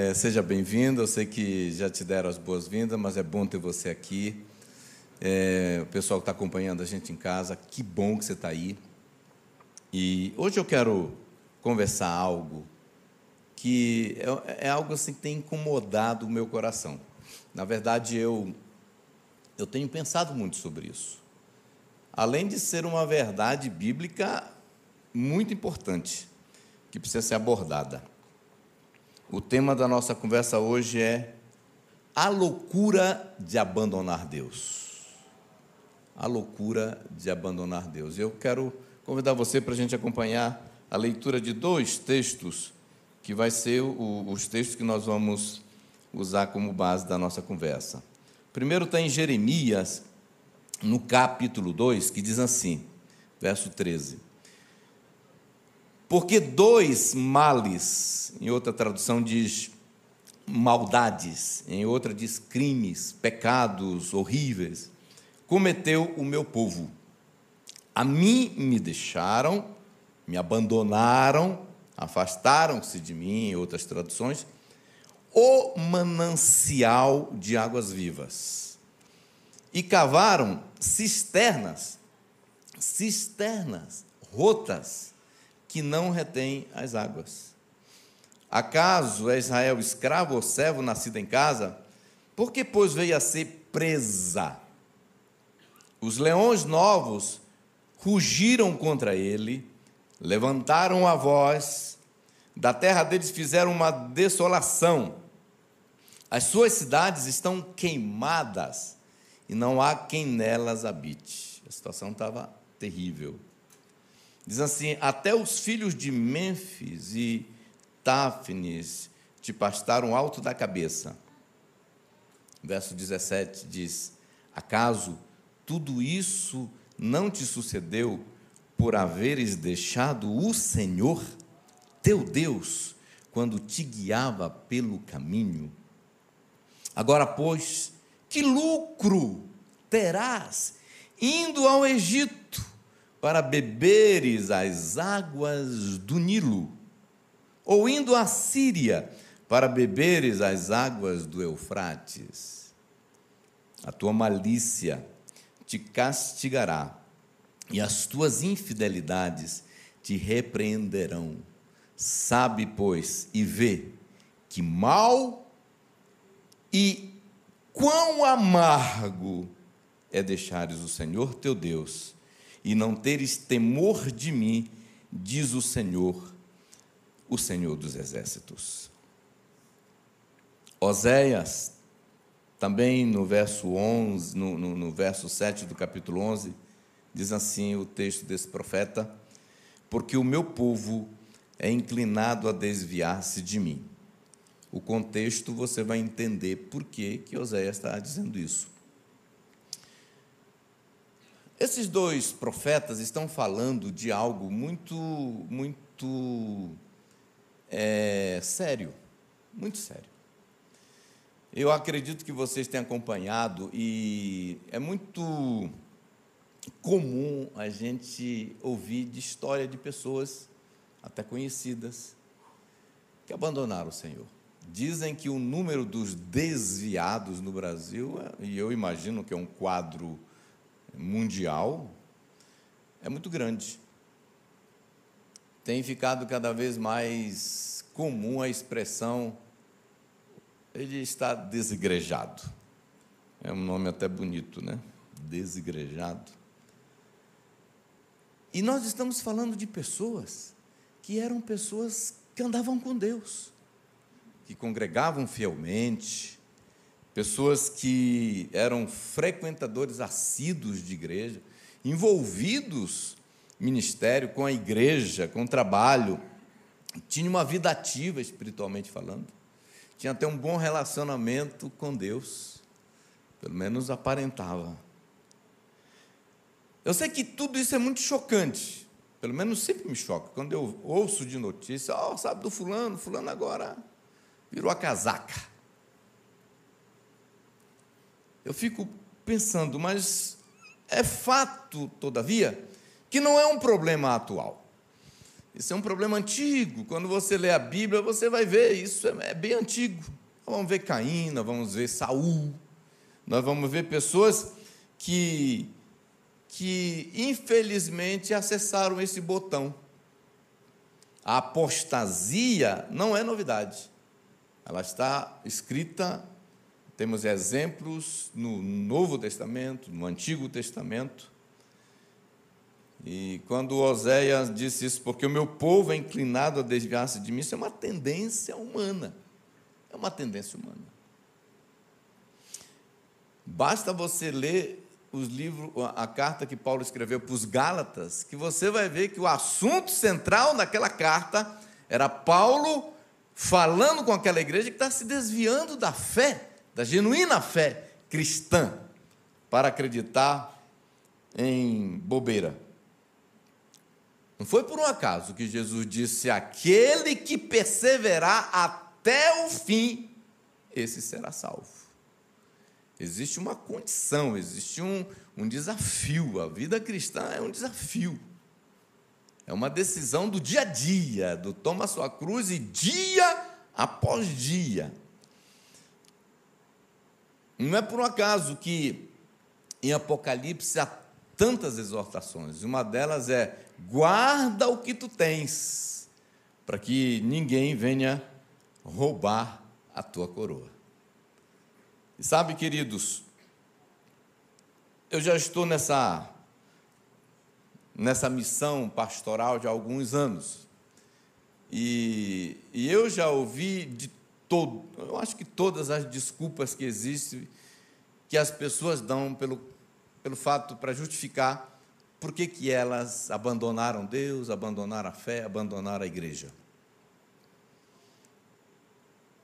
É, seja bem-vindo. Eu sei que já te deram as boas-vindas, mas é bom ter você aqui. É, o pessoal que está acompanhando a gente em casa, que bom que você está aí. E hoje eu quero conversar algo que é, é algo assim que tem incomodado o meu coração. Na verdade, eu eu tenho pensado muito sobre isso. Além de ser uma verdade bíblica muito importante, que precisa ser abordada. O tema da nossa conversa hoje é a loucura de abandonar Deus. A loucura de abandonar Deus. Eu quero convidar você para a gente acompanhar a leitura de dois textos, que vai ser o, os textos que nós vamos usar como base da nossa conversa. Primeiro está em Jeremias, no capítulo 2, que diz assim, verso 13. Porque dois males, em outra tradução diz maldades, em outra diz crimes, pecados horríveis, cometeu o meu povo. A mim me deixaram, me abandonaram, afastaram-se de mim, em outras traduções, o manancial de águas vivas. E cavaram cisternas, cisternas rotas que não retém as águas. Acaso é Israel escravo ou servo nascido em casa? Porque, pois, veio a ser presa. Os leões novos rugiram contra ele, levantaram a voz, da terra deles fizeram uma desolação. As suas cidades estão queimadas e não há quem nelas habite. A situação estava terrível. Diz assim: Até os filhos de Mênfis e Táfnis te pastaram alto da cabeça. Verso 17 diz: Acaso tudo isso não te sucedeu por haveres deixado o Senhor, teu Deus, quando te guiava pelo caminho? Agora, pois, que lucro terás indo ao Egito? Para beberes as águas do Nilo, ou indo à Síria para beberes as águas do Eufrates. A tua malícia te castigará, e as tuas infidelidades te repreenderão. Sabe, pois, e vê que mal e quão amargo é deixares o Senhor teu Deus e não teres temor de mim, diz o Senhor, o Senhor dos exércitos. Oséias, também no verso 11, no, no, no verso 7 do capítulo 11, diz assim o texto desse profeta: Porque o meu povo é inclinado a desviar-se de mim. O contexto você vai entender por que, que Oséias está dizendo isso. Esses dois profetas estão falando de algo muito, muito é, sério, muito sério. Eu acredito que vocês têm acompanhado e é muito comum a gente ouvir de história de pessoas, até conhecidas, que abandonaram o Senhor. Dizem que o número dos desviados no Brasil, e eu imagino que é um quadro mundial é muito grande. Tem ficado cada vez mais comum a expressão ele está desigrejado. É um nome até bonito, né? Desigrejado. E nós estamos falando de pessoas que eram pessoas que andavam com Deus, que congregavam fielmente, pessoas que eram frequentadores assíduos de igreja, envolvidos ministério com a igreja, com o trabalho, tinha uma vida ativa espiritualmente falando, tinha até um bom relacionamento com Deus, pelo menos aparentava. Eu sei que tudo isso é muito chocante, pelo menos sempre me choca, quando eu ouço de notícia, oh, sabe do fulano, fulano agora virou a casaca eu fico pensando, mas é fato, todavia, que não é um problema atual. Isso é um problema antigo. Quando você lê a Bíblia, você vai ver isso é, é bem antigo. Vamos ver Caim, nós vamos ver Saul, nós vamos ver pessoas que, que infelizmente acessaram esse botão. A apostasia não é novidade. Ela está escrita, temos exemplos no Novo Testamento, no Antigo Testamento. E quando Oséias disse isso, porque o meu povo é inclinado a desviar-se de mim, isso é uma tendência humana. É uma tendência humana. Basta você ler os livros, a carta que Paulo escreveu para os Gálatas, que você vai ver que o assunto central naquela carta era Paulo falando com aquela igreja que está se desviando da fé, da genuína fé cristã, para acreditar em bobeira. Não foi por um acaso que Jesus disse: aquele que perseverar até o fim, esse será salvo. Existe uma condição, existe um, um desafio. A vida cristã é um desafio. É uma decisão do dia a dia, do toma sua cruz e dia após dia. Não é por um acaso que em Apocalipse há tantas exortações. Uma delas é: guarda o que tu tens, para que ninguém venha roubar a tua coroa. E sabe, queridos, eu já estou nessa nessa missão pastoral de alguns anos. E, e eu já ouvi de todo, eu acho que todas as desculpas que existem que as pessoas dão pelo, pelo fato para justificar por que, que elas abandonaram Deus, abandonaram a fé, abandonaram a igreja.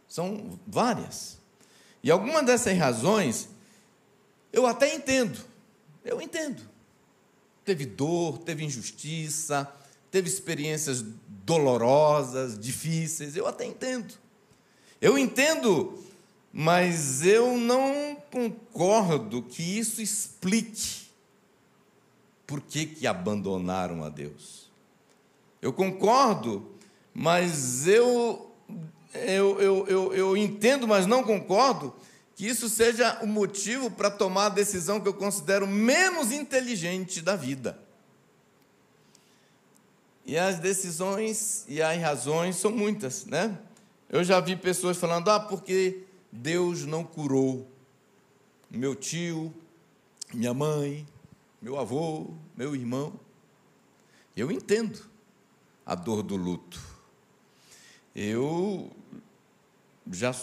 São várias. E algumas dessas razões eu até entendo. Eu entendo. Teve dor, teve injustiça, teve experiências dolorosas, difíceis, eu até entendo. Eu entendo, mas eu não concordo que isso explique por que, que abandonaram a Deus. Eu concordo, mas eu, eu, eu, eu, eu entendo, mas não concordo que isso seja o motivo para tomar a decisão que eu considero menos inteligente da vida. E as decisões e as razões são muitas, né? Eu já vi pessoas falando: ah, porque Deus não curou meu tio, minha mãe, meu avô, meu irmão. Eu entendo a dor do luto. Eu já,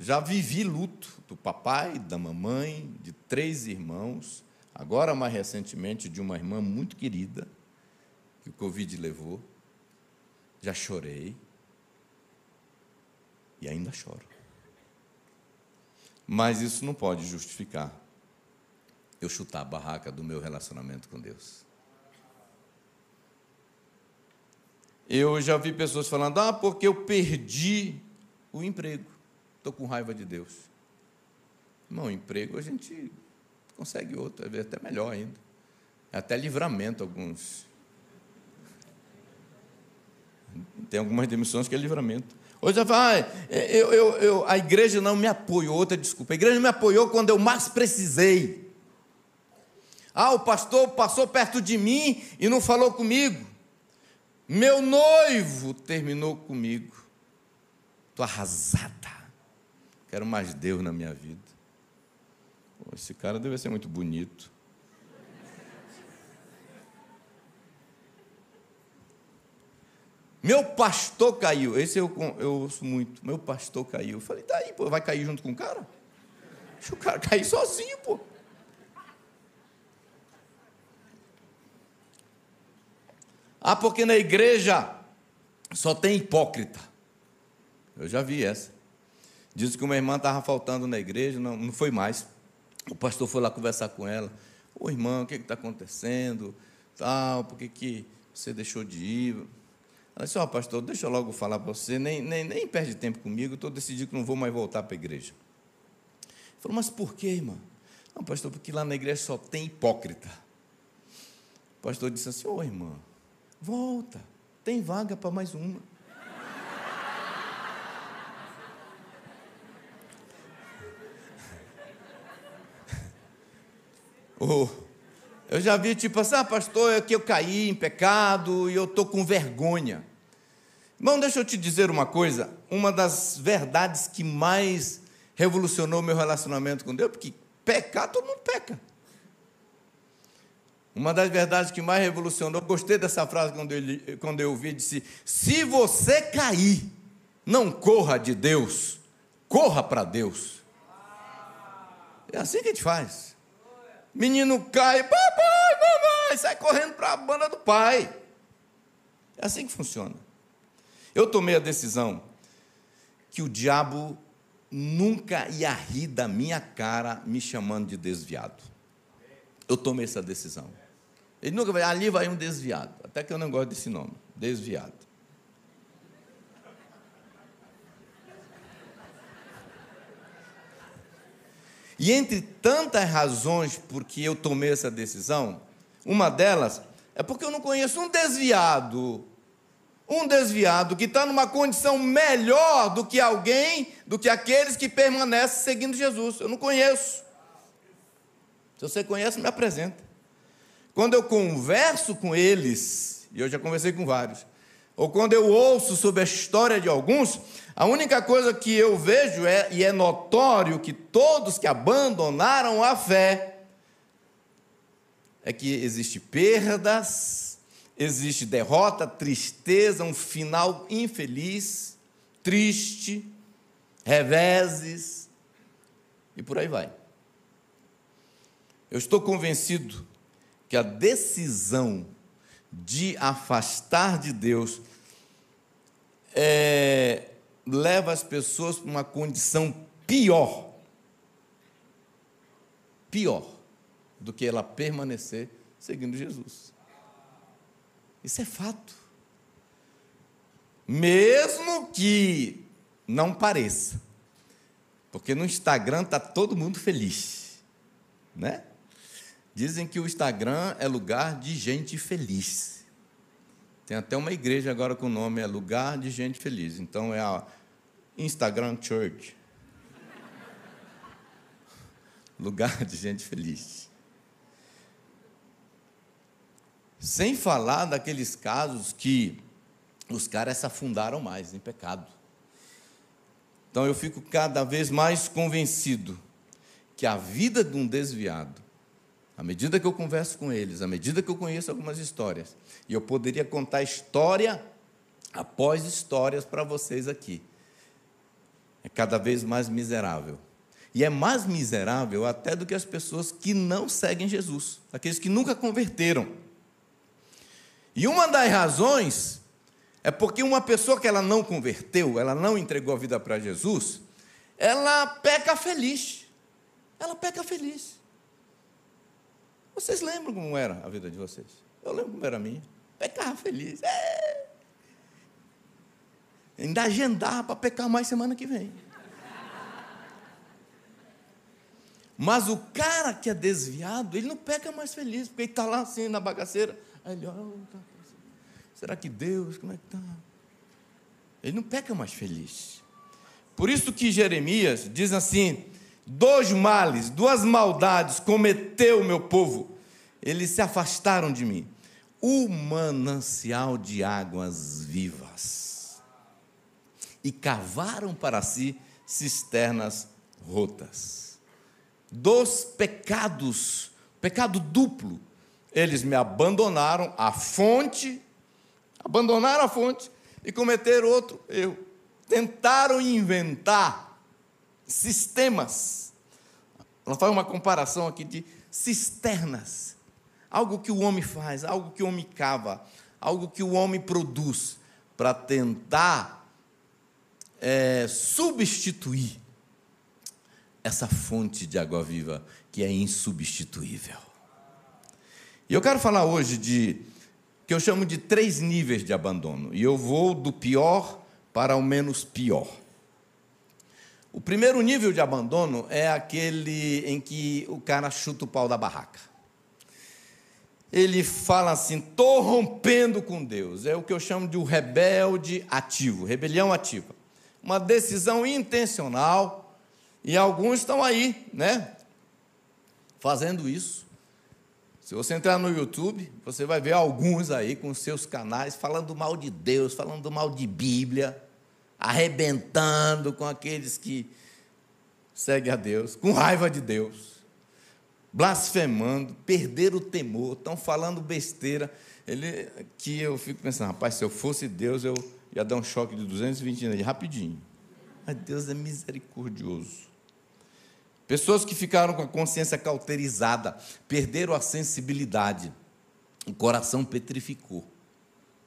já vivi luto do papai, da mamãe, de três irmãos, agora mais recentemente de uma irmã muito querida, que o Covid levou. Já chorei e ainda choro. Mas isso não pode justificar eu chutar a barraca do meu relacionamento com Deus. Eu já vi pessoas falando: ah, porque eu perdi o emprego, estou com raiva de Deus. Não, emprego a gente consegue outro, é até melhor ainda. É até livramento alguns. Tem algumas demissões que é livramento. Hoje vai, ah, eu, eu, eu, a igreja não me apoiou, outra desculpa. A igreja não me apoiou quando eu mais precisei. Ah, o pastor passou perto de mim e não falou comigo. Meu noivo terminou comigo. Estou arrasada. Quero mais Deus na minha vida. Esse cara deve ser muito bonito. Meu pastor caiu. Esse eu, eu ouço muito. Meu pastor caiu. Eu falei, daí, pô, vai cair junto com o cara? Deixa o cara cair sozinho, pô. Ah, porque na igreja só tem hipócrita. Eu já vi essa. Diz que uma irmã estava faltando na igreja, não, não foi mais. O pastor foi lá conversar com ela. Ô irmã, o que está acontecendo? Tal, por que, que você deixou de ir? Ela disse, ó oh, pastor, deixa eu logo falar para você, nem, nem, nem perde tempo comigo, estou decidido que não vou mais voltar para a igreja. Ele falou, mas por quê, irmã? Não, pastor, porque lá na igreja só tem hipócrita. O pastor disse assim, ô oh, irmã, Volta. tem vaga para mais uma. Oh, eu já vi tipo assim, ah, pastor, é que eu caí em pecado e eu estou com vergonha. Irmão, deixa eu te dizer uma coisa. Uma das verdades que mais revolucionou meu relacionamento com Deus, porque pecar, todo mundo peca. Uma das verdades que mais revolucionou, gostei dessa frase quando eu, quando eu ouvi, disse: Se você cair, não corra de Deus, corra para Deus. É assim que a gente faz. Menino cai, papai, mamãe, sai correndo para a banda do pai. É assim que funciona. Eu tomei a decisão que o diabo nunca ia rir da minha cara me chamando de desviado. Eu tomei essa decisão. Ele nunca vai, ali vai um desviado. Até que eu não gosto desse nome, desviado. E entre tantas razões por que eu tomei essa decisão, uma delas é porque eu não conheço um desviado, um desviado que está numa condição melhor do que alguém, do que aqueles que permanecem seguindo Jesus. Eu não conheço. Se você conhece, me apresenta. Quando eu converso com eles, e eu já conversei com vários, ou quando eu ouço sobre a história de alguns, a única coisa que eu vejo é, e é notório que todos que abandonaram a fé, é que existe perdas, existe derrota, tristeza, um final infeliz, triste, reveses, e por aí vai. Eu estou convencido que a decisão de afastar de Deus é, leva as pessoas para uma condição pior, pior do que ela permanecer seguindo Jesus. Isso é fato. Mesmo que não pareça. Porque no Instagram está todo mundo feliz. Né? Dizem que o Instagram é lugar de gente feliz. Tem até uma igreja agora com o nome é Lugar de Gente Feliz. Então é a Instagram Church. Lugar de gente feliz. Sem falar daqueles casos que os caras se afundaram mais em pecado. Então eu fico cada vez mais convencido que a vida de um desviado à medida que eu converso com eles, à medida que eu conheço algumas histórias, e eu poderia contar história após histórias para vocês aqui, é cada vez mais miserável. E é mais miserável até do que as pessoas que não seguem Jesus, aqueles que nunca converteram. E uma das razões é porque uma pessoa que ela não converteu, ela não entregou a vida para Jesus, ela peca feliz. Ela peca feliz. Vocês lembram como era a vida de vocês? Eu lembro como era a minha. Pecava feliz. É. Ainda agendar para pecar mais semana que vem. Mas o cara que é desviado, ele não peca mais feliz, porque ele está lá assim na bagaceira. Aí ele, oh, será que Deus, como é que está? Ele não peca mais feliz. Por isso que Jeremias diz assim: dois males, duas maldades cometeu o meu povo. Eles se afastaram de mim. O manancial de águas vivas. E cavaram para si cisternas rotas. Dos pecados, pecado duplo, eles me abandonaram a fonte, abandonaram a fonte e cometeram outro erro. Tentaram inventar sistemas. Ela faz uma comparação aqui de cisternas. Algo que o homem faz, algo que o homem cava, algo que o homem produz para tentar é, substituir essa fonte de água viva que é insubstituível. E eu quero falar hoje de que eu chamo de três níveis de abandono, e eu vou do pior para o menos pior. O primeiro nível de abandono é aquele em que o cara chuta o pau da barraca. ele fala assim: estou rompendo com Deus. É o que eu chamo de um rebelde ativo, rebelião ativa. Uma decisão intencional, e alguns estão aí, né? Fazendo isso. Se você entrar no YouTube, você vai ver alguns aí com seus canais falando mal de Deus, falando mal de Bíblia, arrebentando com aqueles que seguem a Deus, com raiva de Deus blasfemando, perderam o temor, estão falando besteira. Ele, que eu fico pensando, rapaz, se eu fosse Deus, eu ia dar um choque de 220 anos, rapidinho. Mas Deus é misericordioso. Pessoas que ficaram com a consciência cauterizada, perderam a sensibilidade, o coração petrificou,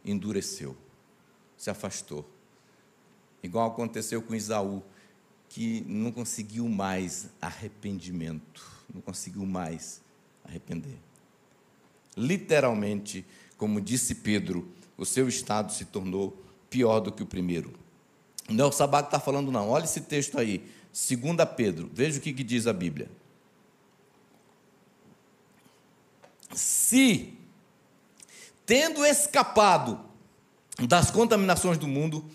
endureceu, se afastou. Igual aconteceu com Isaú, que não conseguiu mais arrependimento não conseguiu mais arrepender. Literalmente, como disse Pedro, o seu estado se tornou pior do que o primeiro. Não é o Sabac está falando, não. Olha esse texto aí, 2 Pedro, veja o que, que diz a Bíblia. Se, tendo escapado das contaminações do mundo,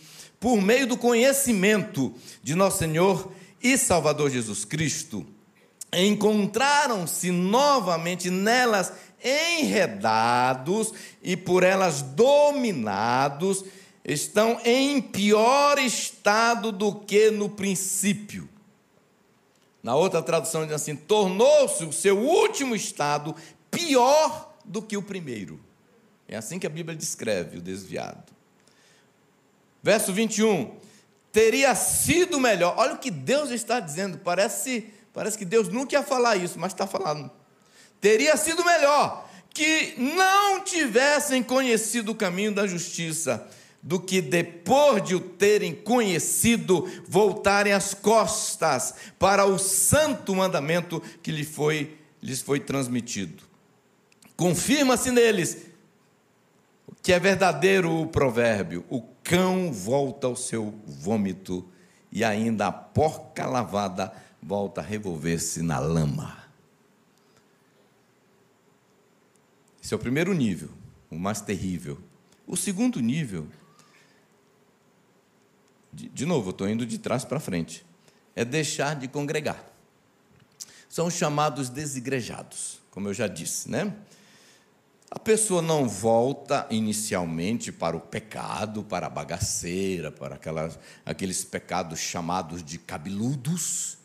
por meio do conhecimento de nosso Senhor e Salvador Jesus Cristo, encontraram-se novamente nelas enredados e por elas dominados, estão em pior estado do que no princípio. Na outra tradução diz assim: tornou-se o seu último estado pior do que o primeiro. É assim que a Bíblia descreve o desviado. Verso 21. Teria sido melhor. Olha o que Deus está dizendo, parece Parece que Deus nunca ia falar isso, mas está falando. Teria sido melhor que não tivessem conhecido o caminho da justiça, do que depois de o terem conhecido, voltarem as costas para o santo mandamento que lhe foi, lhes foi transmitido. Confirma-se neles que é verdadeiro o provérbio: o cão volta ao seu vômito e ainda a porca lavada volta a revolver-se na lama. Esse é o primeiro nível, o mais terrível. O segundo nível, de, de novo, estou indo de trás para frente, é deixar de congregar. São os chamados desigrejados, como eu já disse, né? A pessoa não volta inicialmente para o pecado, para a bagaceira, para aquelas, aqueles pecados chamados de cabeludos,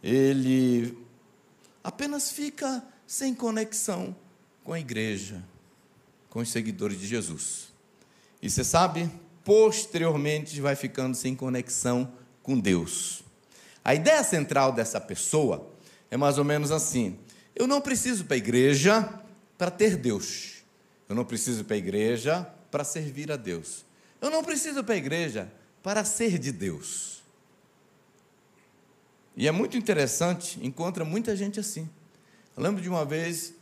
ele apenas fica sem conexão com a igreja, com os seguidores de Jesus. E você sabe, posteriormente vai ficando sem conexão com Deus. A ideia central dessa pessoa é mais ou menos assim: eu não preciso para a igreja para ter Deus. Eu não preciso para a igreja para servir a Deus. Eu não preciso para a igreja para ser de Deus. E é muito interessante, encontra muita gente assim. Eu lembro de uma vez,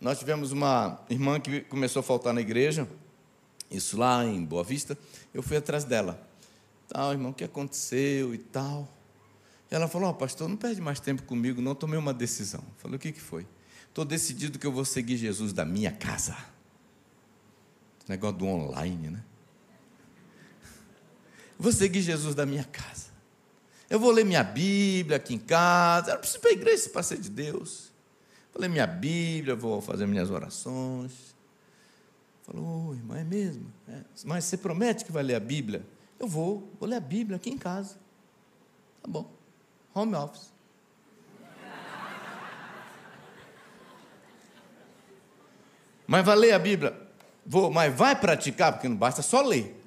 nós tivemos uma irmã que começou a faltar na igreja, isso lá em Boa Vista, eu fui atrás dela. Tal, irmão, o que aconteceu e tal. E ela falou: oh, pastor, não perde mais tempo comigo, não tomei uma decisão. Eu falei: o que, que foi? Estou decidido que eu vou seguir Jesus da minha casa. Negócio do online, né? Vou seguir Jesus da minha casa. Eu vou ler minha Bíblia aqui em casa. Eu não preciso ir para a igreja para ser de Deus. Vou ler minha Bíblia, vou fazer minhas orações. Falou, irmã, é mesmo? É. Mas você promete que vai ler a Bíblia? Eu vou, vou ler a Bíblia aqui em casa. Tá bom. Home office. Mas vai ler a Bíblia? Vou, mas vai praticar, porque não basta só ler.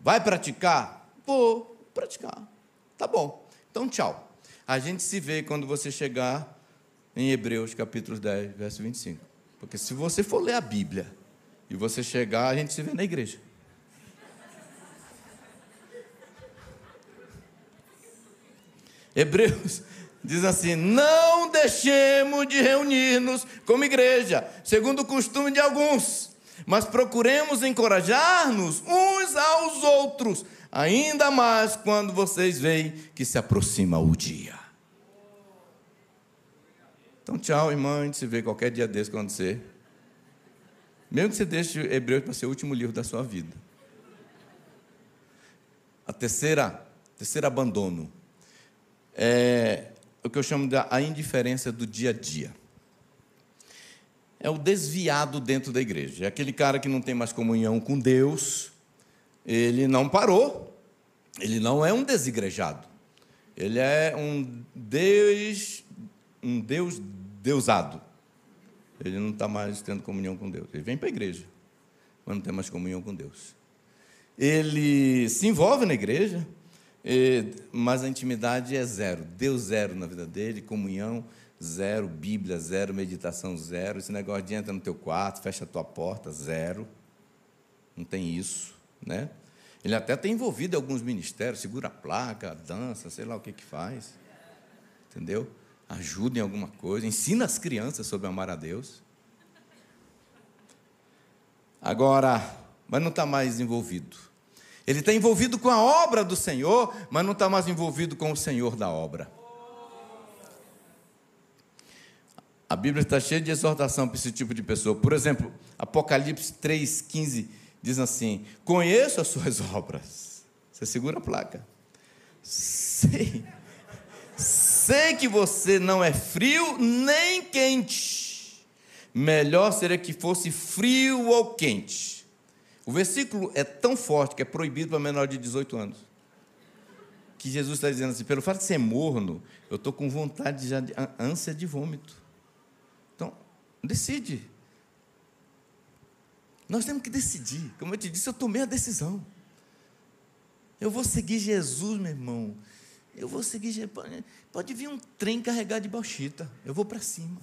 Vai praticar? Vou praticar. Tá bom, então tchau. A gente se vê quando você chegar em Hebreus capítulo 10, verso 25. Porque se você for ler a Bíblia e você chegar, a gente se vê na igreja. Hebreus diz assim: Não deixemos de reunir-nos como igreja, segundo o costume de alguns, mas procuremos encorajar-nos uns aos outros ainda mais quando vocês veem que se aproxima o dia. Então, tchau, irmã. A gente se vê qualquer dia desse quando você. Mesmo que você deixe Hebreus para ser o último livro da sua vida. A terceira, terceiro abandono é o que eu chamo de a indiferença do dia a dia. É o desviado dentro da igreja. É aquele cara que não tem mais comunhão com Deus, ele não parou, ele não é um desigrejado. Ele é um Deus, um Deus deusado. Ele não está mais tendo comunhão com Deus. Ele vem para a igreja, mas não tem mais comunhão com Deus. Ele se envolve na igreja, mas a intimidade é zero. Deus zero na vida dele, comunhão zero, Bíblia zero, meditação zero. Esse negócio de entra no teu quarto, fecha a tua porta, zero. Não tem isso, né? Ele até tem envolvido em alguns ministérios, segura a placa, dança, sei lá o que que faz. Entendeu? Ajuda em alguma coisa, ensina as crianças sobre amar a Deus. Agora, mas não está mais envolvido. Ele está envolvido com a obra do Senhor, mas não está mais envolvido com o Senhor da obra. A Bíblia está cheia de exortação para esse tipo de pessoa. Por exemplo, Apocalipse 3,15 diz assim: Conheço as suas obras. Você segura a placa. Sei. Sei que você não é frio nem quente. Melhor seria que fosse frio ou quente. O versículo é tão forte que é proibido para menor de 18 anos. Que Jesus está dizendo assim: pelo fato de ser morno, eu estou com vontade já de ânsia de vômito. Então, decide. Nós temos que decidir. Como eu te disse, eu tomei a decisão. Eu vou seguir Jesus, meu irmão. Eu vou seguir Jesus. Pode vir um trem carregado de bauxita. Eu vou para cima.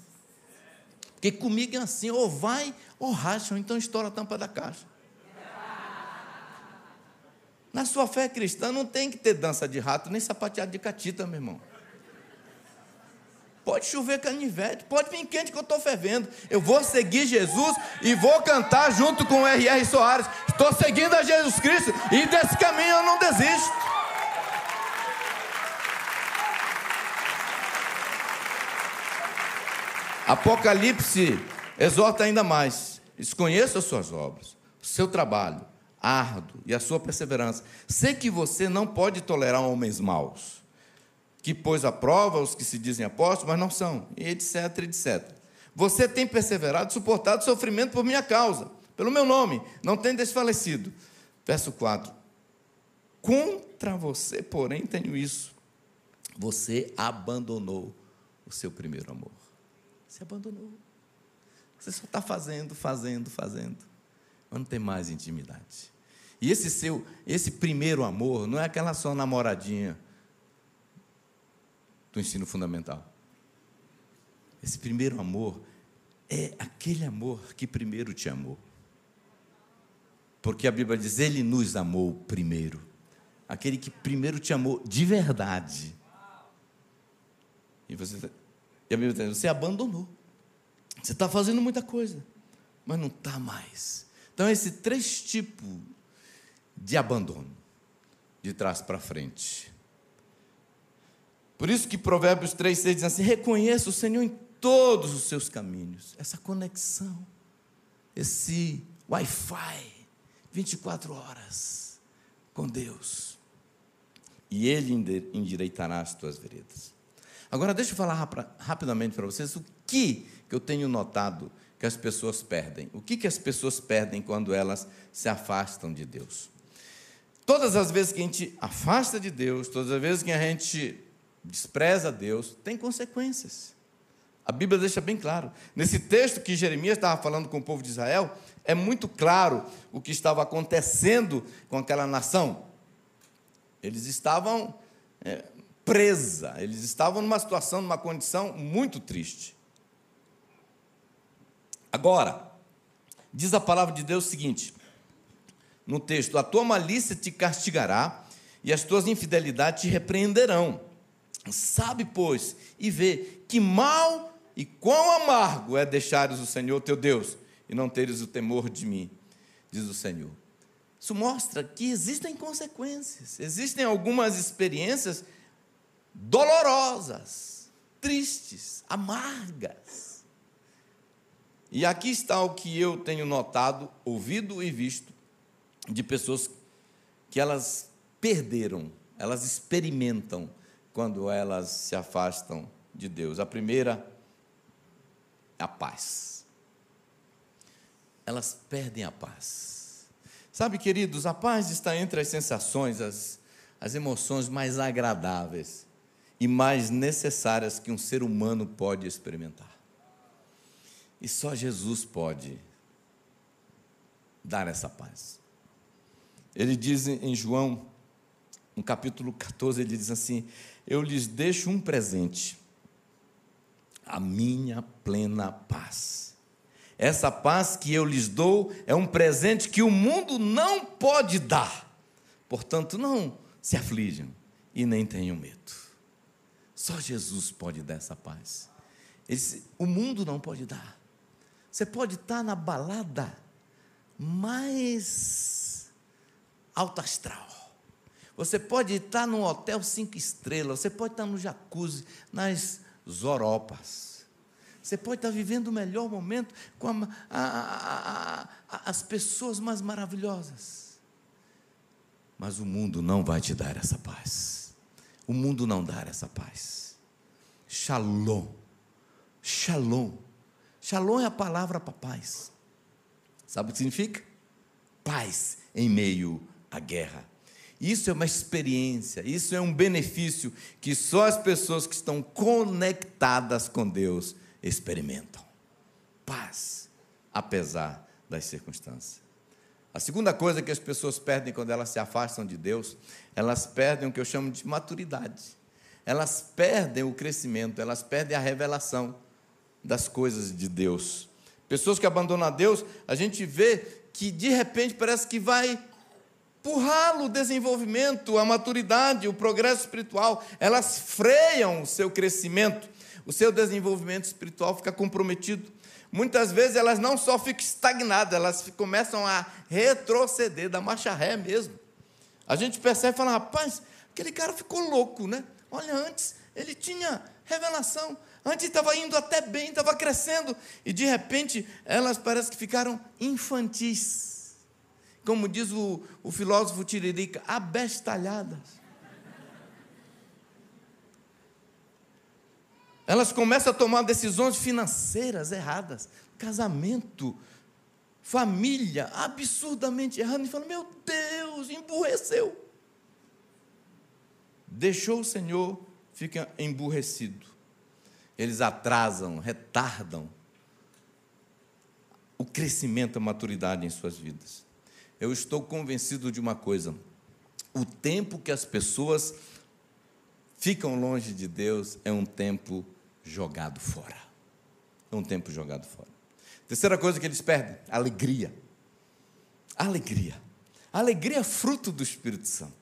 Porque comigo é assim, ou vai ou racha, ou então estoura a tampa da caixa. Na sua fé cristã não tem que ter dança de rato, nem sapateado de catita, meu irmão. Pode chover canivete, pode vir quente que eu estou fervendo. Eu vou seguir Jesus e vou cantar junto com o R.R. Soares. Estou seguindo a Jesus Cristo e desse caminho eu não desisto. Apocalipse exorta ainda mais: desconheça as suas obras, o seu trabalho árduo e a sua perseverança. Sei que você não pode tolerar homens maus que pôs à prova os que se dizem apóstolos, mas não são, etc, etc. Você tem perseverado, suportado sofrimento por minha causa, pelo meu nome, não tem desfalecido. Verso 4. Contra você, porém, tenho isso. Você abandonou o seu primeiro amor. Você abandonou. Você só está fazendo, fazendo, fazendo. Não tem mais intimidade. E esse seu, esse primeiro amor, não é aquela só namoradinha do ensino fundamental. Esse primeiro amor é aquele amor que primeiro te amou. Porque a Bíblia diz: Ele nos amou primeiro. Aquele que primeiro te amou de verdade. E, você, e a Bíblia diz: Você abandonou. Você está fazendo muita coisa, mas não está mais. Então, esse três tipos de abandono, de trás para frente. Por isso que Provérbios 3, 6 diz assim: reconheça o Senhor em todos os seus caminhos. Essa conexão, esse Wi-Fi, 24 horas com Deus. E Ele endireitará as tuas veredas. Agora, deixa eu falar rapidamente para vocês o que, que eu tenho notado que as pessoas perdem. O que, que as pessoas perdem quando elas se afastam de Deus? Todas as vezes que a gente afasta de Deus, todas as vezes que a gente despreza Deus, tem consequências. A Bíblia deixa bem claro. Nesse texto que Jeremias estava falando com o povo de Israel, é muito claro o que estava acontecendo com aquela nação. Eles estavam é, presa, eles estavam numa situação, numa condição muito triste. Agora, diz a palavra de Deus o seguinte, no texto: A tua malícia te castigará e as tuas infidelidades te repreenderão. Sabe, pois, e vê que mal e quão amargo é deixares o Senhor teu Deus e não teres o temor de mim, diz o Senhor. Isso mostra que existem consequências, existem algumas experiências dolorosas tristes, amargas. E aqui está o que eu tenho notado, ouvido e visto de pessoas que elas perderam, elas experimentam quando elas se afastam de Deus. A primeira a paz. Elas perdem a paz. Sabe, queridos, a paz está entre as sensações, as, as emoções mais agradáveis e mais necessárias que um ser humano pode experimentar. E só Jesus pode dar essa paz. Ele diz em João, no capítulo 14, ele diz assim: Eu lhes deixo um presente, a minha plena paz. Essa paz que eu lhes dou é um presente que o mundo não pode dar. Portanto, não se aflijam e nem tenham medo. Só Jesus pode dar essa paz. O mundo não pode dar. Você pode estar na balada mais alta astral. Você pode estar num hotel cinco estrelas, você pode estar no jacuzzi, nas Zoropas. Você pode estar vivendo o melhor momento com a, a, a, as pessoas mais maravilhosas. Mas o mundo não vai te dar essa paz. O mundo não dá essa paz. Shalom. Shalom. Shalom é a palavra para paz. Sabe o que significa? Paz em meio à guerra. Isso é uma experiência, isso é um benefício que só as pessoas que estão conectadas com Deus experimentam. Paz, apesar das circunstâncias. A segunda coisa que as pessoas perdem quando elas se afastam de Deus, elas perdem o que eu chamo de maturidade. Elas perdem o crescimento, elas perdem a revelação das coisas de Deus. Pessoas que abandonam a Deus, a gente vê que de repente parece que vai empurrá-lo o desenvolvimento, a maturidade, o progresso espiritual, elas freiam o seu crescimento, o seu desenvolvimento espiritual fica comprometido. Muitas vezes elas não só ficam estagnadas, elas começam a retroceder da marcha ré mesmo. A gente percebe e fala, rapaz, aquele cara ficou louco, né? Olha, antes ele tinha revelação, antes estava indo até bem, estava crescendo, e de repente elas parecem que ficaram infantis como diz o, o filósofo Tiririca, abestalhadas. Elas começam a tomar decisões financeiras erradas, casamento, família, absurdamente errado, e falam: Meu Deus, emburreceu. Deixou o Senhor, fica emburrecido. Eles atrasam, retardam o crescimento, a maturidade em suas vidas eu estou convencido de uma coisa: o tempo que as pessoas ficam longe de Deus é um tempo jogado fora. É um tempo jogado fora. Terceira coisa que eles perdem: alegria. Alegria. alegria é fruto do Espírito Santo.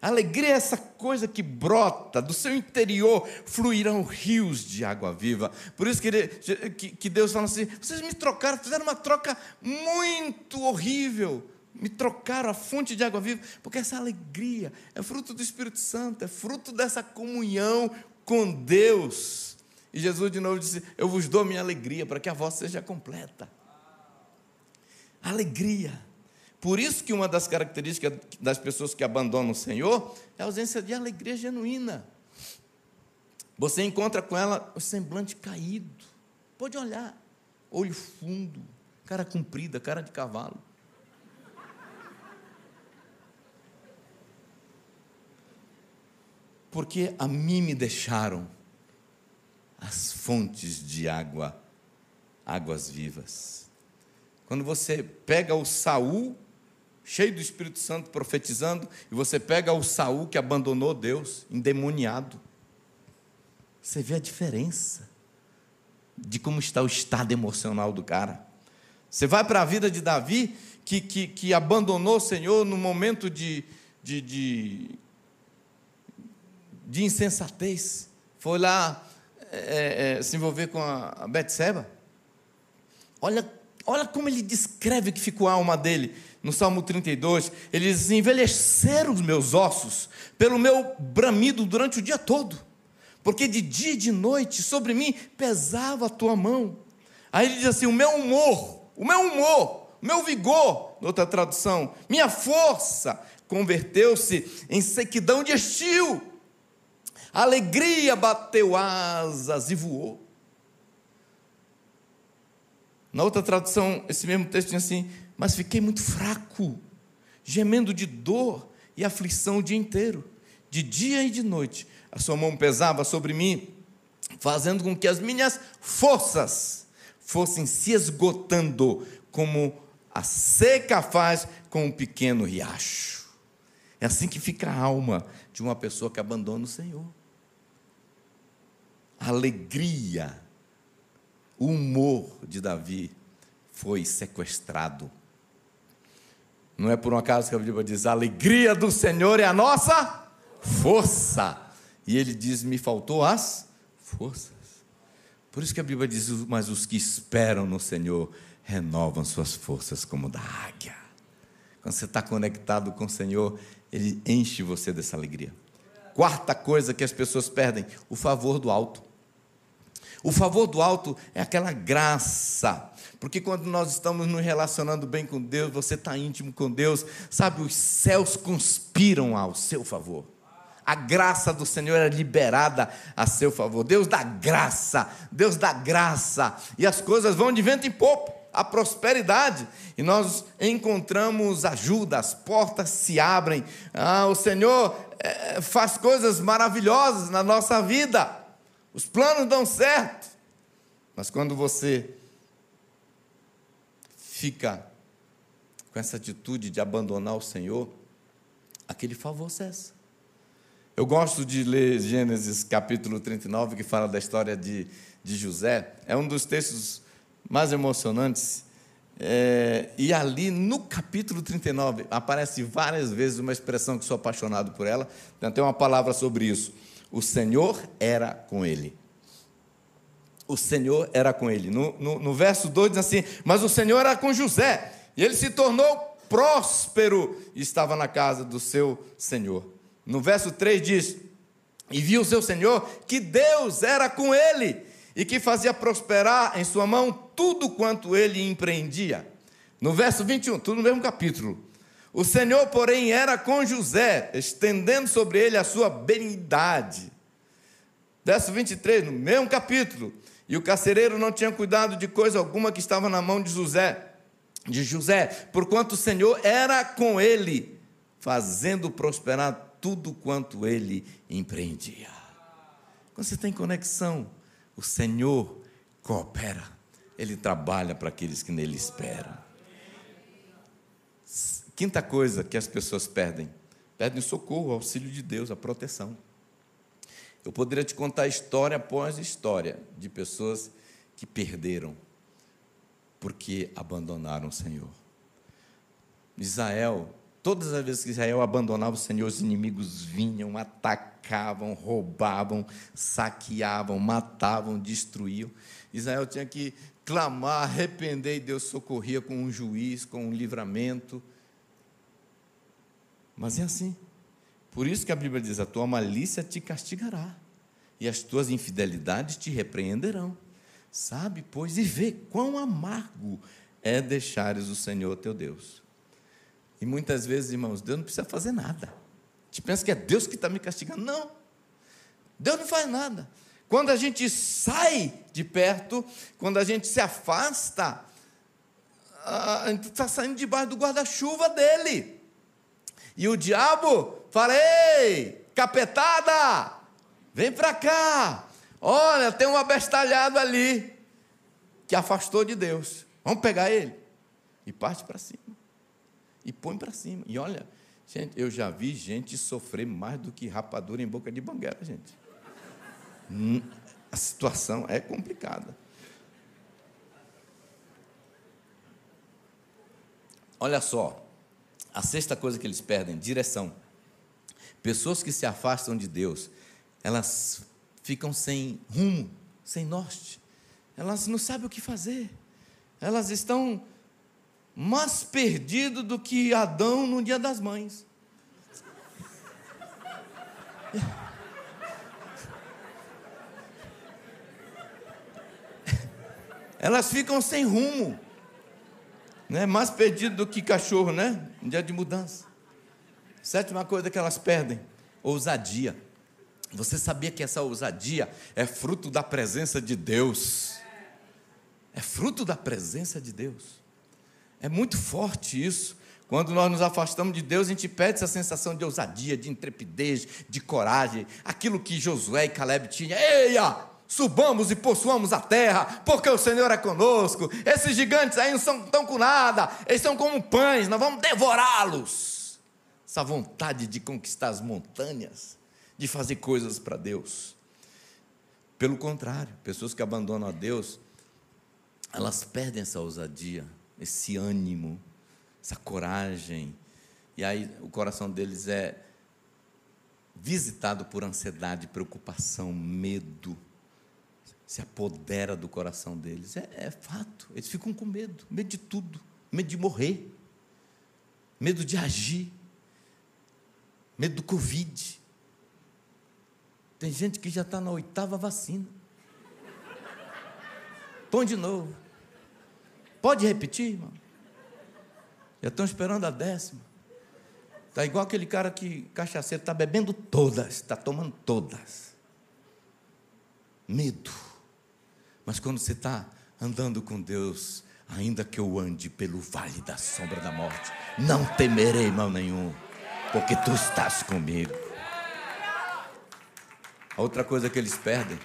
Alegria é essa coisa que brota, do seu interior fluirão rios de água viva. Por isso que Deus fala assim: vocês me trocaram, fizeram uma troca muito horrível me trocaram a fonte de água viva, porque essa alegria é fruto do Espírito Santo, é fruto dessa comunhão com Deus. E Jesus de novo disse: Eu vos dou minha alegria para que a vossa seja completa. Alegria. Por isso que uma das características das pessoas que abandonam o Senhor é a ausência de alegria genuína. Você encontra com ela o semblante caído. Pode olhar, olho fundo, cara comprida, cara de cavalo. porque a mim me deixaram as fontes de água, águas vivas. Quando você pega o Saul, cheio do Espírito Santo profetizando, e você pega o Saul que abandonou Deus, endemoniado, você vê a diferença de como está o estado emocional do cara. Você vai para a vida de Davi, que, que, que abandonou o Senhor no momento de, de, de de insensatez, foi lá é, é, se envolver com a, Betseba. Olha, olha como ele descreve que ficou a alma dele. No Salmo 32, ele diz: envelheceram os meus ossos pelo meu bramido durante o dia todo, porque de dia e de noite sobre mim pesava a tua mão. Aí ele diz assim: o meu humor, o meu humor, o meu vigor, outra tradução, minha força converteu-se em sequidão de estio. A alegria bateu asas e voou. Na outra tradução, esse mesmo texto diz assim: Mas fiquei muito fraco, gemendo de dor e aflição o dia inteiro, de dia e de noite. A sua mão pesava sobre mim, fazendo com que as minhas forças fossem se esgotando, como a seca faz com um pequeno riacho. É assim que fica a alma de uma pessoa que abandona o Senhor. A alegria o humor de Davi foi sequestrado. Não é por um acaso que a Bíblia diz: a alegria do Senhor é a nossa força. E ele diz: me faltou as forças. Por isso que a Bíblia diz: mas os que esperam no Senhor renovam suas forças como da águia. Quando você está conectado com o Senhor, Ele enche você dessa alegria. Quarta coisa que as pessoas perdem: o favor do alto. O favor do alto é aquela graça. Porque quando nós estamos nos relacionando bem com Deus, você está íntimo com Deus, sabe, os céus conspiram ao seu favor. A graça do Senhor é liberada a seu favor. Deus dá graça, Deus dá graça. E as coisas vão de vento em popa, a prosperidade. E nós encontramos ajuda, as portas se abrem. Ah, o Senhor é, faz coisas maravilhosas na nossa vida. Os planos dão certo. Mas quando você fica com essa atitude de abandonar o Senhor, aquele favor cessa. Eu gosto de ler Gênesis capítulo 39, que fala da história de, de José. É um dos textos mais emocionantes. É, e ali no capítulo 39 aparece várias vezes uma expressão que sou apaixonado por ela, tem até uma palavra sobre isso o Senhor era com ele. O Senhor era com ele. No, no, no verso 2 diz assim: Mas o Senhor era com José, e ele se tornou próspero e estava na casa do seu Senhor. No verso 3 diz: E viu o seu Senhor que Deus era com ele e que fazia prosperar em sua mão tudo quanto ele empreendia. No verso 21, tudo no mesmo capítulo. O Senhor, porém, era com José, estendendo sobre ele a sua benignidade. Verso 23, no mesmo capítulo. E o carcereiro não tinha cuidado de coisa alguma que estava na mão de José, de José, porquanto o Senhor era com ele, fazendo prosperar tudo quanto ele empreendia. Quando você tem conexão, o Senhor coopera, ele trabalha para aqueles que nele esperam. Quinta coisa que as pessoas perdem: perdem o socorro, o auxílio de Deus, a proteção. Eu poderia te contar história após história de pessoas que perderam porque abandonaram o Senhor. Israel, todas as vezes que Israel abandonava o Senhor, os inimigos vinham, atacavam, roubavam, saqueavam, matavam, destruíam. Israel tinha que clamar, arrepender, e Deus socorria com um juiz, com um livramento. Mas é assim. Por isso que a Bíblia diz: a tua malícia te castigará, e as tuas infidelidades te repreenderão. Sabe, pois, e vê quão amargo é deixares o Senhor teu Deus. E muitas vezes, irmãos, Deus não precisa fazer nada. Gente pensa que é Deus que está me castigando. Não. Deus não faz nada. Quando a gente sai de perto, quando a gente se afasta, a gente está saindo debaixo do guarda-chuva dele. E o diabo fala: Ei, capetada, vem para cá. Olha, tem um abestalhado ali que afastou de Deus. Vamos pegar ele. E parte para cima. E põe para cima. E olha, gente, eu já vi gente sofrer mais do que rapadura em boca de banguela, gente. Hum, a situação é complicada. Olha só, a sexta coisa que eles perdem, direção. Pessoas que se afastam de Deus, elas ficam sem rumo, sem norte. Elas não sabem o que fazer. Elas estão mais perdidas do que Adão no dia das mães. Elas ficam sem rumo. Né? Mais perdido do que cachorro, né? No dia de mudança. Sétima coisa que elas perdem: ousadia. Você sabia que essa ousadia é fruto da presença de Deus? É fruto da presença de Deus. É muito forte isso. Quando nós nos afastamos de Deus, a gente perde essa sensação de ousadia, de intrepidez, de coragem, aquilo que Josué e Caleb tinham. Eia! Subamos e possuamos a terra, porque o Senhor é conosco. Esses gigantes aí não são tão com nada, eles são como pães, nós vamos devorá-los. Essa vontade de conquistar as montanhas, de fazer coisas para Deus. Pelo contrário, pessoas que abandonam a Deus, elas perdem essa ousadia, esse ânimo, essa coragem. E aí o coração deles é visitado por ansiedade, preocupação, medo. Se apodera do coração deles. É, é fato. Eles ficam com medo medo de tudo. Medo de morrer. Medo de agir. Medo do Covid. Tem gente que já está na oitava vacina. Põe de novo. Pode repetir, irmão? Já estão esperando a décima. Está igual aquele cara que, cachaceiro, está bebendo todas, está tomando todas. Medo. Mas quando você está andando com Deus, ainda que eu ande pelo vale da sombra da morte, não temerei mal nenhum, porque tu estás comigo. A outra coisa que eles perdem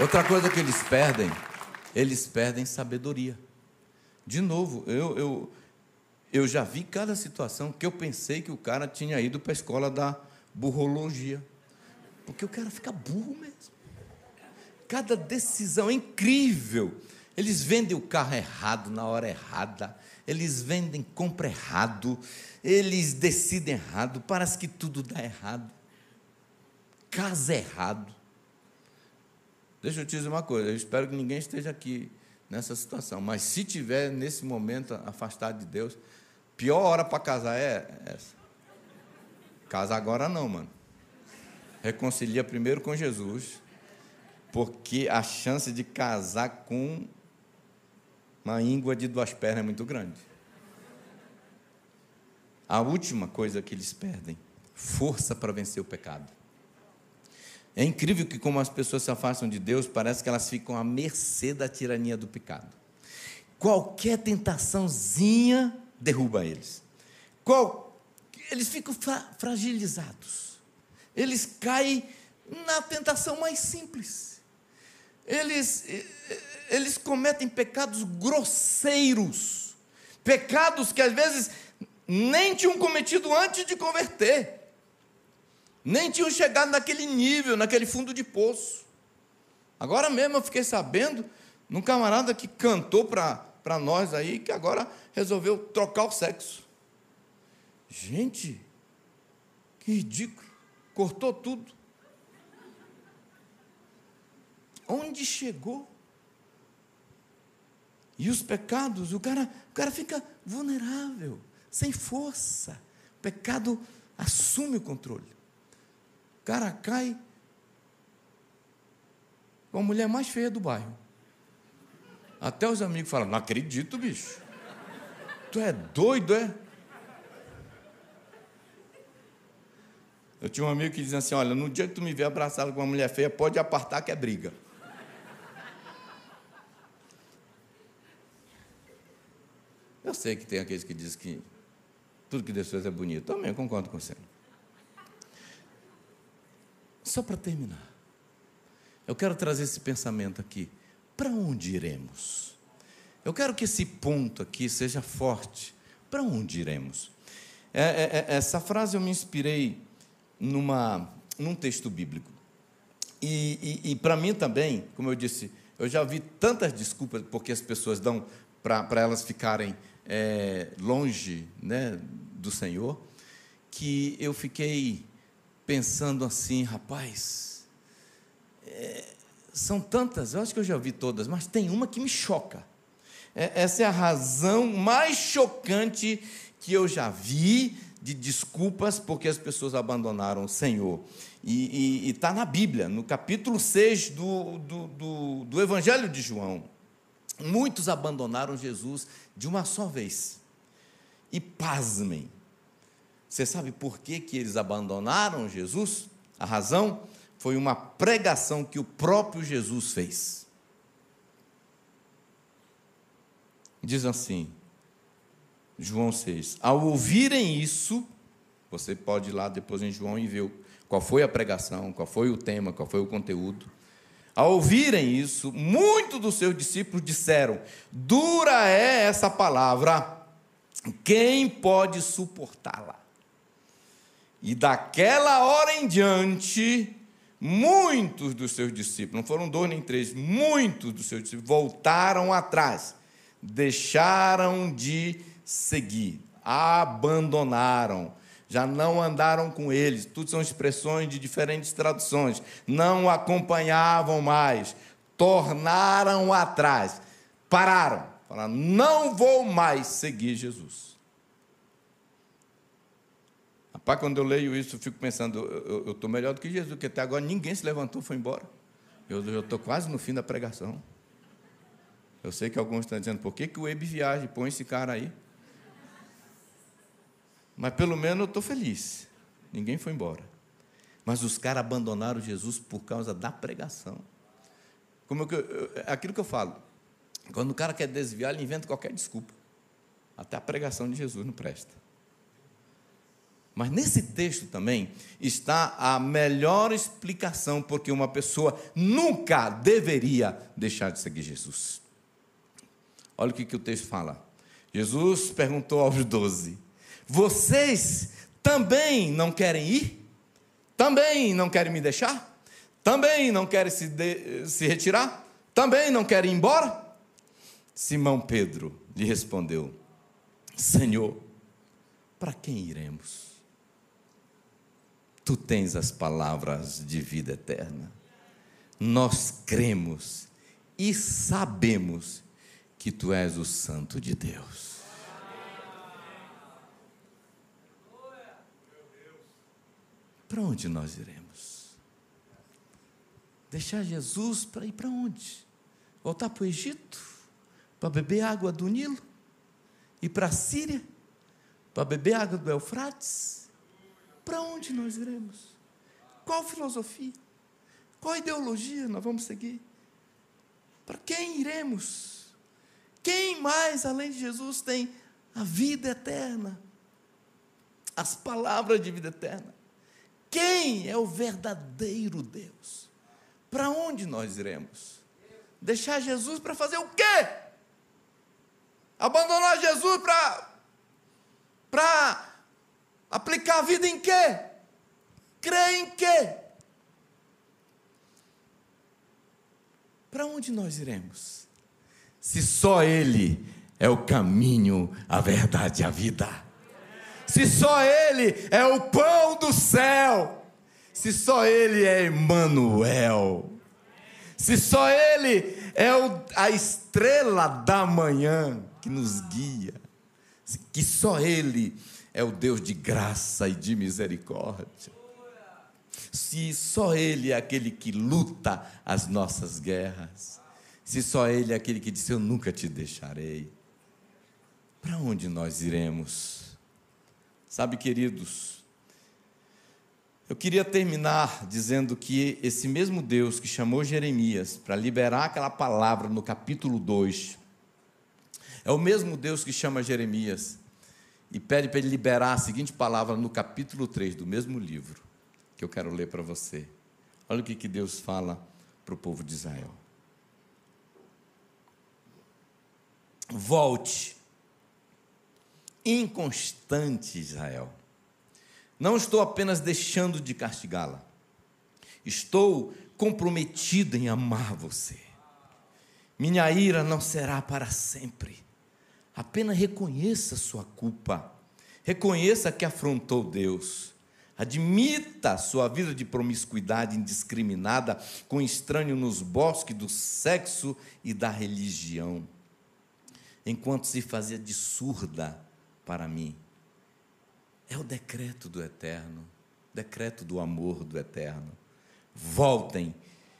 Outra coisa que eles perdem eles perdem sabedoria. De novo, eu, eu, eu já vi cada situação que eu pensei que o cara tinha ido para a escola da burrologia. Porque o cara fica burro mesmo. Cada decisão é incrível. Eles vendem o carro errado na hora errada. Eles vendem compra errado. Eles decidem errado. Parece que tudo dá errado. Casa errado. Deixa eu te dizer uma coisa, eu espero que ninguém esteja aqui nessa situação, mas se tiver nesse momento afastado de Deus, pior hora para casar é essa. Casa agora não, mano. Reconcilia primeiro com Jesus, porque a chance de casar com uma íngua de duas pernas é muito grande. A última coisa que eles perdem, força para vencer o pecado. É incrível que, como as pessoas se afastam de Deus, parece que elas ficam à mercê da tirania do pecado. Qualquer tentaçãozinha derruba eles. Qual, eles ficam fra fragilizados. Eles caem na tentação mais simples. Eles, eles cometem pecados grosseiros, pecados que às vezes nem tinham cometido antes de converter. Nem tinham chegado naquele nível, naquele fundo de poço. Agora mesmo eu fiquei sabendo num camarada que cantou para nós aí, que agora resolveu trocar o sexo. Gente, que ridículo. Cortou tudo. Onde chegou? E os pecados, o cara, o cara fica vulnerável, sem força. O pecado assume o controle cara cai com a mulher mais feia do bairro. Até os amigos falam: Não acredito, bicho. Tu é doido, é? Eu tinha um amigo que dizia assim: Olha, no dia que tu me ver abraçado com uma mulher feia, pode apartar que é briga. Eu sei que tem aqueles que dizem que tudo que Deus fez é bonito. Também concordo com você. Só para terminar, eu quero trazer esse pensamento aqui. Para onde iremos? Eu quero que esse ponto aqui seja forte. Para onde iremos? É, é, é, essa frase eu me inspirei numa, num texto bíblico. E, e, e para mim também, como eu disse, eu já vi tantas desculpas porque as pessoas dão para elas ficarem é, longe né, do Senhor, que eu fiquei pensando assim, rapaz, é, são tantas, eu acho que eu já ouvi todas, mas tem uma que me choca. É, essa é a razão mais chocante que eu já vi de desculpas porque as pessoas abandonaram o Senhor. E está na Bíblia, no capítulo 6 do, do, do, do Evangelho de João. Muitos abandonaram Jesus de uma só vez. E pasmem, você sabe por que, que eles abandonaram Jesus? A razão foi uma pregação que o próprio Jesus fez. Diz assim, João 6: Ao ouvirem isso, você pode ir lá depois em João e ver qual foi a pregação, qual foi o tema, qual foi o conteúdo. Ao ouvirem isso, muitos dos seus discípulos disseram: Dura é essa palavra, quem pode suportá-la? E daquela hora em diante, muitos dos seus discípulos, não foram dois nem três, muitos dos seus discípulos voltaram atrás, deixaram de seguir, abandonaram, já não andaram com eles, tudo são expressões de diferentes traduções, não acompanhavam mais, tornaram atrás, pararam, falaram: não vou mais seguir Jesus. Rapaz, quando eu leio isso, eu fico pensando, eu estou melhor do que Jesus, porque até agora ninguém se levantou foi embora. Eu estou quase no fim da pregação. Eu sei que alguns estão dizendo, por que, que o Web viaja? Põe esse cara aí. Mas pelo menos eu estou feliz. Ninguém foi embora. Mas os caras abandonaram Jesus por causa da pregação. Como eu, aquilo que eu falo. Quando o cara quer desviar, ele inventa qualquer desculpa. Até a pregação de Jesus não presta. Mas nesse texto também está a melhor explicação porque uma pessoa nunca deveria deixar de seguir Jesus. Olha o que, que o texto fala. Jesus perguntou aos doze: vocês também não querem ir? Também não querem me deixar? Também não querem se, de, se retirar? Também não querem ir embora? Simão Pedro lhe respondeu: Senhor, para quem iremos? Tu tens as palavras de vida eterna. Nós cremos e sabemos que tu és o Santo de Deus. Para onde nós iremos? Deixar Jesus para ir para onde? Voltar para o Egito? Para beber água do Nilo? Ir para a Síria? Para beber água do Eufrates? Para onde nós iremos? Qual filosofia? Qual ideologia nós vamos seguir? Para quem iremos? Quem mais, além de Jesus, tem a vida eterna? As palavras de vida eterna? Quem é o verdadeiro Deus? Para onde nós iremos? Deixar Jesus para fazer o quê? Abandonar Jesus para para aplicar a vida em quê? Crer em quê? Para onde nós iremos? Se só Ele é o caminho, a verdade e a vida se só Ele é o pão do céu, se só Ele é Emmanuel, se só Ele é o, a estrela da manhã que nos guia, que só Ele é o Deus de graça e de misericórdia, se só Ele é aquele que luta as nossas guerras, se só Ele é aquele que disse: Eu nunca te deixarei, para onde nós iremos? Sabe, queridos, eu queria terminar dizendo que esse mesmo Deus que chamou Jeremias para liberar aquela palavra no capítulo 2, é o mesmo Deus que chama Jeremias e pede para ele liberar a seguinte palavra no capítulo 3 do mesmo livro, que eu quero ler para você. Olha o que, que Deus fala para o povo de Israel. Volte inconstante, Israel. Não estou apenas deixando de castigá-la, estou comprometido em amar você. Minha ira não será para sempre. Apenas reconheça sua culpa. Reconheça que afrontou Deus. Admita sua vida de promiscuidade indiscriminada com estranho nos bosques do sexo e da religião. Enquanto se fazia de surda para mim. É o decreto do eterno, decreto do amor do eterno. Voltem,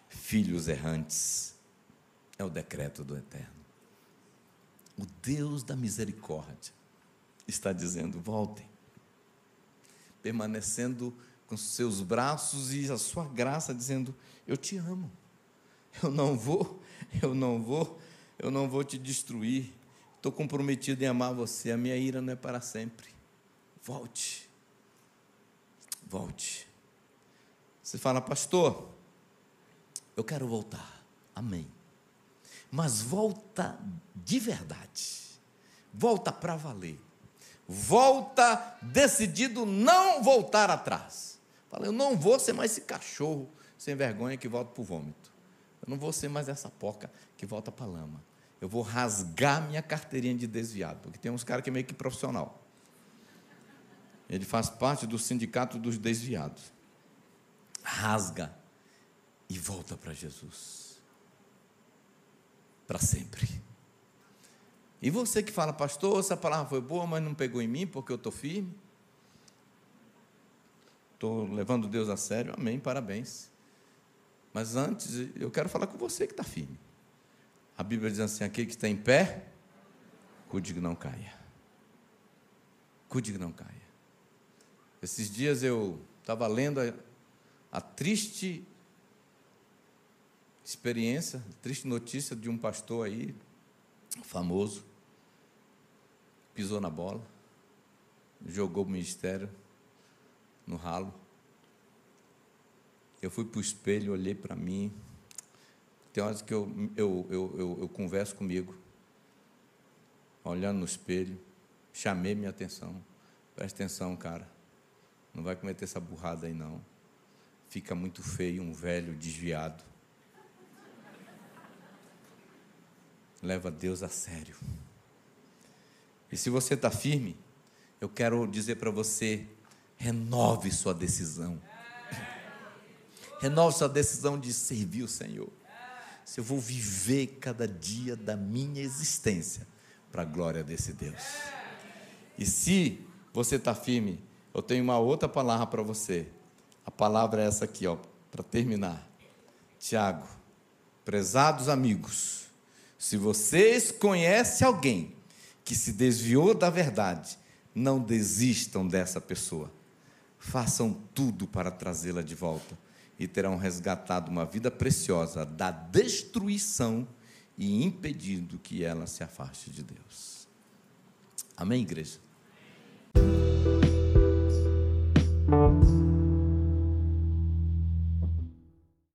filhos errantes. É o decreto do eterno. O Deus da misericórdia está dizendo: voltem, permanecendo com seus braços e a sua graça, dizendo: Eu te amo, eu não vou, eu não vou, eu não vou te destruir, estou comprometido em amar você, a minha ira não é para sempre. Volte, volte. Você fala, pastor, eu quero voltar, amém. Mas volta de verdade, volta para valer volta decidido não voltar atrás. Fala, eu não vou ser mais esse cachorro sem vergonha que volta para o vômito. Eu não vou ser mais essa porca que volta para a lama. Eu vou rasgar minha carteirinha de desviado, porque tem uns caras que é meio que profissional. Ele faz parte do sindicato dos desviados. Rasga e volta para Jesus. Para sempre. E você que fala, pastor, essa palavra foi boa, mas não pegou em mim porque eu estou firme. Estou levando Deus a sério, amém, parabéns. Mas antes, eu quero falar com você que está firme. A Bíblia diz assim: aquele que está em pé, cuide que não caia. Cuide que não caia. Esses dias eu estava lendo a, a triste experiência, triste notícia de um pastor aí, famoso, pisou na bola, jogou o ministério no ralo. Eu fui para o espelho, olhei para mim. Tem horas que eu, eu, eu, eu, eu converso comigo, olhando no espelho, chamei minha atenção. Presta atenção, cara. Não vai cometer essa burrada aí, não. Fica muito feio um velho desviado. Leva Deus a sério. E se você está firme, eu quero dizer para você: renove sua decisão. Renove sua decisão de servir o Senhor. Se eu vou viver cada dia da minha existência para a glória desse Deus. E se você está firme, eu tenho uma outra palavra para você. A palavra é essa aqui, ó, para terminar. Tiago, prezados amigos, se vocês conhecem alguém que se desviou da verdade, não desistam dessa pessoa. Façam tudo para trazê-la de volta e terão resgatado uma vida preciosa da destruição e impedido que ela se afaste de Deus. Amém, igreja?